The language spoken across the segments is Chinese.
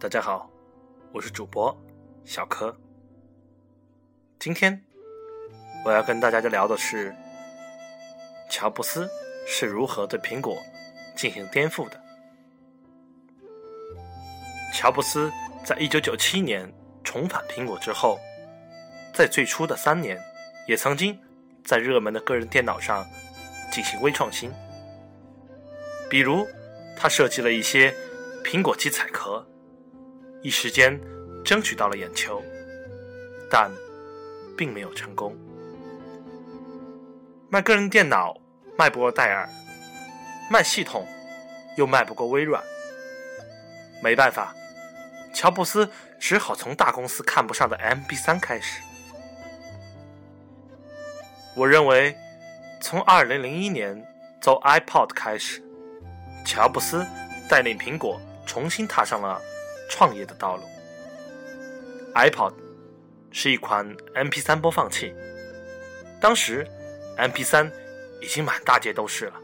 大家好，我是主播小柯。今天我要跟大家聊的是乔布斯是如何对苹果进行颠覆的。乔布斯在一九九七年重返苹果之后，在最初的三年，也曾经在热门的个人电脑上进行微创新，比如他设计了一些苹果肌彩壳。一时间争取到了眼球，但并没有成功。卖个人电脑卖不过戴尔，卖系统又卖不过微软。没办法，乔布斯只好从大公司看不上的 MP3 开始。我认为，从2001年走 iPod 开始，乔布斯带领苹果重新踏上了。创业的道路。iPod 是一款 MP3 播放器，当时 MP3 已经满大街都是了。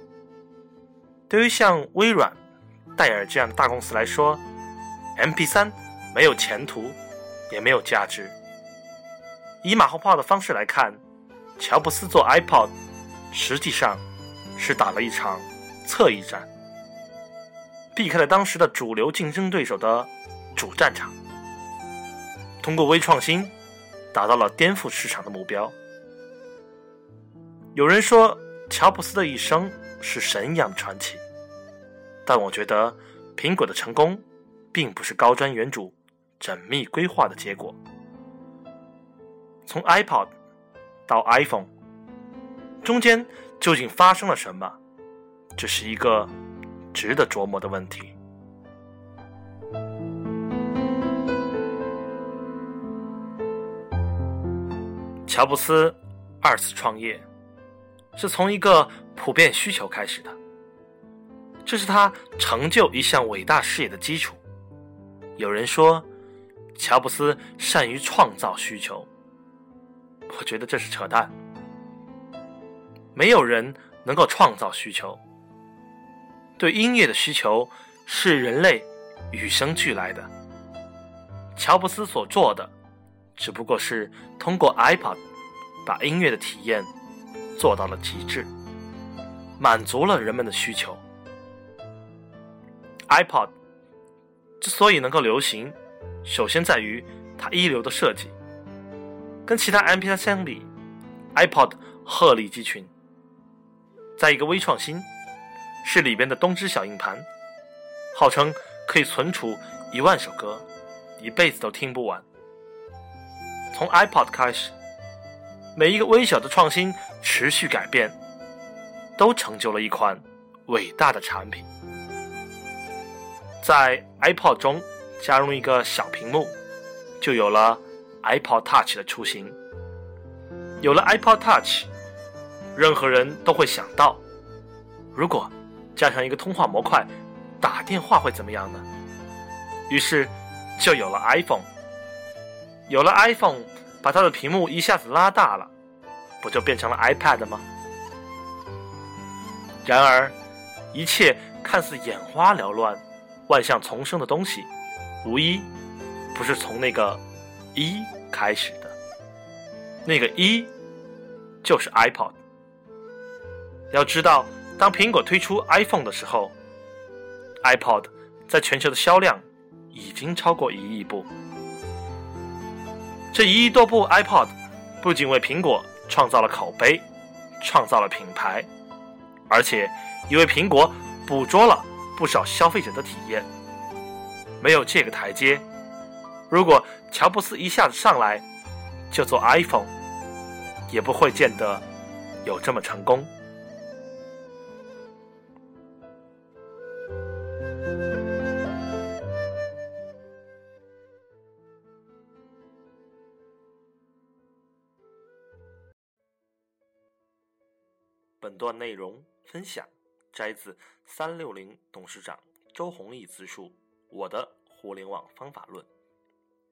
对于像微软、戴尔这样的大公司来说，MP3 没有前途，也没有价值。以马后炮的方式来看，乔布斯做 iPod 实际上是打了一场侧翼战，避开了当时的主流竞争对手的。主战场，通过微创新，达到了颠覆市场的目标。有人说，乔布斯的一生是神一样的传奇，但我觉得，苹果的成功，并不是高瞻远瞩、缜密规划的结果。从 iPod 到 iPhone，中间究竟发生了什么？这是一个值得琢磨的问题。乔布斯二次创业是从一个普遍需求开始的，这是他成就一项伟大事业的基础。有人说，乔布斯善于创造需求，我觉得这是扯淡。没有人能够创造需求，对音乐的需求是人类与生俱来的。乔布斯所做的。只不过是通过 iPod 把音乐的体验做到了极致，满足了人们的需求。iPod 之所以能够流行，首先在于它一流的设计。跟其他 MP3 相比，iPod 鹤立鸡群。在一个微创新，是里边的东芝小硬盘，号称可以存储一万首歌，一辈子都听不完。从 iPod 开始，每一个微小的创新持续改变，都成就了一款伟大的产品。在 iPod 中加入一个小屏幕，就有了 iPod Touch 的雏形。有了 iPod Touch，任何人都会想到，如果加上一个通话模块，打电话会怎么样呢？于是就有了 iPhone。有了 iPhone，把它的屏幕一下子拉大了，不就变成了 iPad 吗？然而，一切看似眼花缭乱、万象丛生的东西，无一不是从那个一开始的。那个一就是 iPod。要知道，当苹果推出 iPhone 的时候，iPod 在全球的销量已经超过一亿部。这一亿多部 iPod 不仅为苹果创造了口碑，创造了品牌，而且也为苹果捕捉了不少消费者的体验。没有这个台阶，如果乔布斯一下子上来就做 iPhone，也不会见得有这么成功。本段内容分享摘自三六零董事长周鸿祎自述《我的互联网方法论》。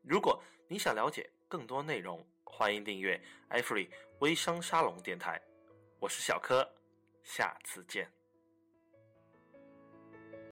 如果你想了解更多内容，欢迎订阅 iFree 微商沙龙电台。我是小柯，下次见。